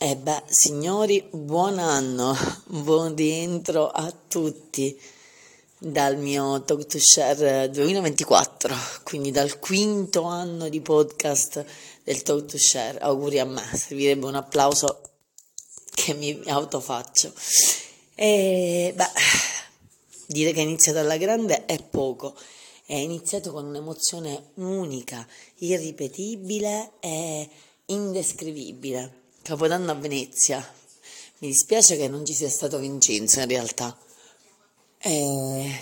E beh, signori, buon anno, buon rientro a tutti dal mio Talk to Share 2024, quindi dal quinto anno di podcast del Talk to Share. Auguri a me, servirebbe un applauso che mi autofaccio. E beh, dire che è iniziato alla grande è poco. È iniziato con un'emozione unica, irripetibile e indescrivibile Capodanno a Venezia. Mi dispiace che non ci sia stato Vincenzo in realtà. E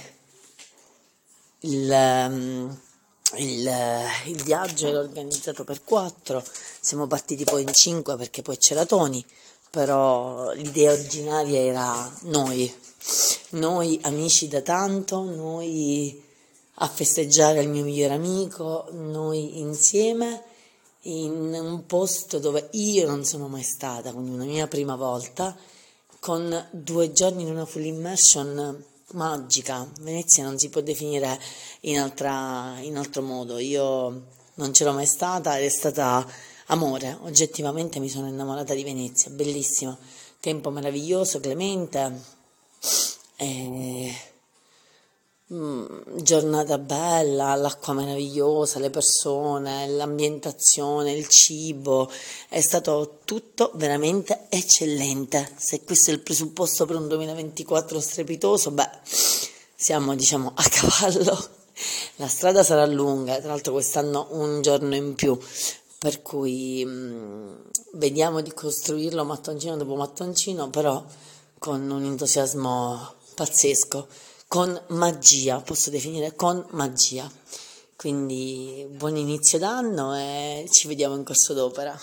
il, ehm, il, il, viaggio era organizzato per quattro, siamo partiti poi in cinque perché poi c'era Tony, però l'idea originaria era noi, noi amici da tanto, noi a festeggiare il mio migliore amico, noi insieme in un posto dove io non sono mai stata, quindi una mia prima volta, con due giorni in una full immersion magica. Venezia non si può definire in, altra, in altro modo. Io non c'ero mai stata ed è stata amore. Oggettivamente mi sono innamorata di Venezia, bellissima. Tempo meraviglioso, clemente. E Mm, giornata bella, l'acqua meravigliosa, le persone, l'ambientazione, il cibo, è stato tutto veramente eccellente. Se questo è il presupposto per un 2024 strepitoso, beh, siamo diciamo a cavallo. La strada sarà lunga, tra l'altro quest'anno un giorno in più, per cui mm, vediamo di costruirlo mattoncino dopo mattoncino, però con un entusiasmo pazzesco con magia, posso definire con magia. Quindi buon inizio d'anno e ci vediamo in corso d'opera.